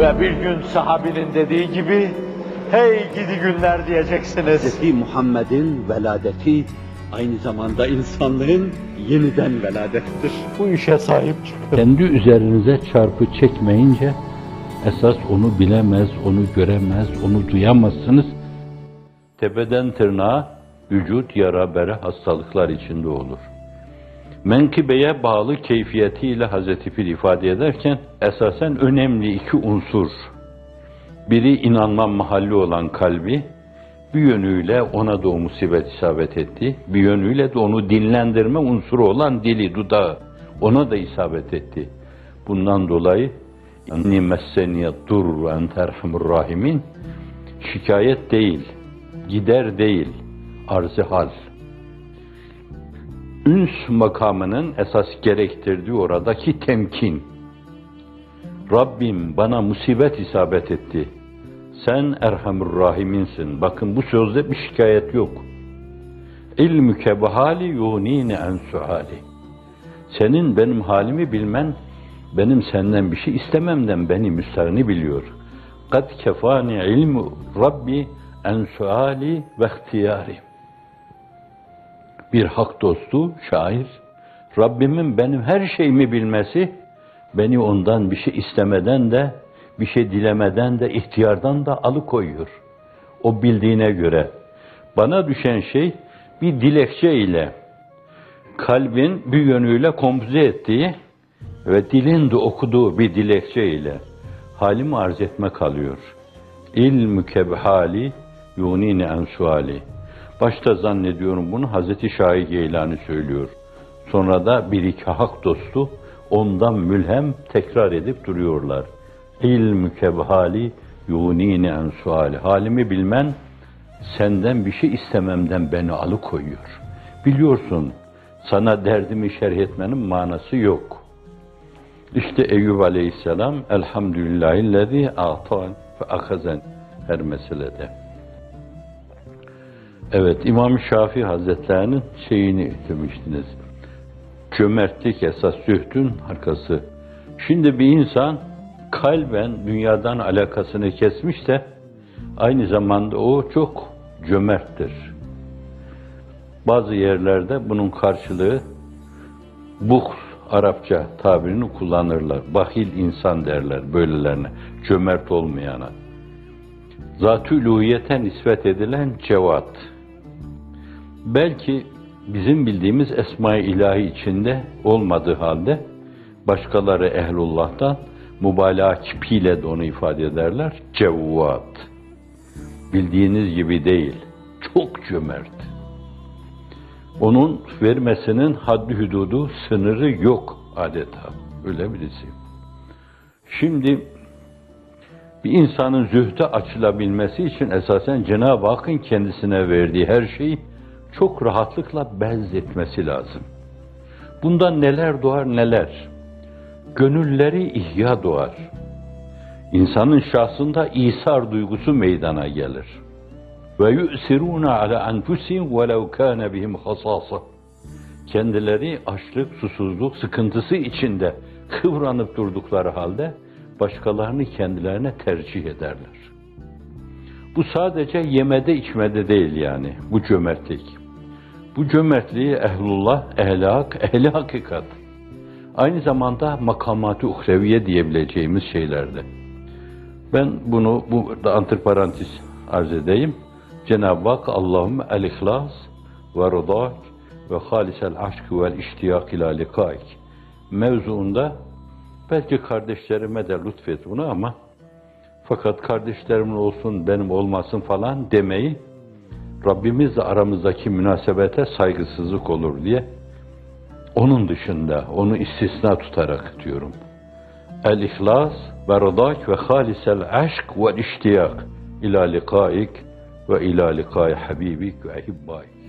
Ve bir gün sahabinin dediği gibi, hey gidi günler diyeceksiniz. Hz. Muhammed'in veladeti aynı zamanda insanlığın yeniden veladettir. Bu işe sahip çıkın. Kendi üzerinize çarpı çekmeyince esas onu bilemez, onu göremez, onu duyamazsınız. Tepeden tırnağa vücut yara bere hastalıklar içinde olur. Menkibeye bağlı keyfiyetiyle Hazreti Pir ifade ederken esasen önemli iki unsur. Biri inanma mahalli olan kalbi, bir yönüyle ona da o musibet isabet etti. Bir yönüyle de onu dinlendirme unsuru olan dili, dudağı ona da isabet etti. Bundan dolayı inni messeniyet dur ve enterhamur rahimin şikayet değil, gider değil, arzı hal. Üns makamının esas gerektirdiği oradaki temkin. Rabbim bana musibet isabet etti. Sen Erhamur Rahiminsin. Bakın bu sözde bir şikayet yok. İlmüke bahali yunine en suali. Senin benim halimi bilmen, benim senden bir şey istememden beni müstahni biliyor. Kad kefani ilmu Rabbi en suali ve ihtiyari. Bir hak dostu, şair, Rabbimin benim her şeyimi bilmesi, beni ondan bir şey istemeden de, bir şey dilemeden de, ihtiyardan da alıkoyuyor. O bildiğine göre. Bana düşen şey, bir dilekçe ile, kalbin bir yönüyle kompoze ettiği ve dilin de okuduğu bir dilekçe ile halimi arz etme kalıyor. İlmüke hali yunine en suali. Başta zannediyorum bunu Hazreti Şahi Geylani söylüyor. Sonra da bir iki hak dostu ondan mülhem tekrar edip duruyorlar. İlmüke hali yunine en suali. Halimi bilmen senden bir şey istememden beni alıkoyuyor. Biliyorsun sana derdimi şerh etmenin manası yok. İşte Eyüp Aleyhisselam elhamdülillahillezî a'tan ve akazen her meselede. Evet İmam Şafii Hazretlerinin şeyini demiştiniz. Cömertlik esas zühdün arkası. Şimdi bir insan kalben dünyadan alakasını kesmişse aynı zamanda o çok cömerttir. Bazı yerlerde bunun karşılığı buhs Arapça tabirini kullanırlar. Bahil insan derler böylelerine, cömert olmayana. Uluhiyete nispet edilen cevat. Belki bizim bildiğimiz esma-i ilahi içinde olmadığı halde başkaları ehlullah'tan mübalağa kipiyle de onu ifade ederler. Cevvat. Bildiğiniz gibi değil. Çok cömert. Onun vermesinin haddi hududu, sınırı yok adeta. Öyle birisi. Şimdi bir insanın zühde açılabilmesi için esasen Cenab-ı Hakk'ın kendisine verdiği her şeyi çok rahatlıkla benzetmesi lazım. Bundan neler doğar neler. Gönülleri ihya doğar. İnsanın şahsında İsar duygusu meydana gelir. Ve yu'siruna ala enfusihim velev kana bihim hasasa. Kendileri açlık, susuzluk, sıkıntısı içinde kıvranıp durdukları halde başkalarını kendilerine tercih ederler. Bu sadece yemede içmede değil yani bu cömertlik. Bu cömertliği ehlullah, ehli hak, ehli hakikat. Aynı zamanda makamat-ı uhreviye diyebileceğimiz şeylerde. Ben bunu bu da antiparantez arz edeyim. Cenab-ı Hak Allahümme el-ihlas ve rıdak ve halisel aşk vel iştiyak ila likaik mevzuunda belki kardeşlerime de lütfet bunu ama fakat kardeşlerimin olsun benim olmasın falan demeyi Rabbimizle aramızdaki münasebete saygısızlık olur diye onun dışında onu istisna tutarak diyorum. El-ihlas ve rıdak ve halisel aşk ve iştiyak ila likaik ve ila likai habibik ve ehibbaik.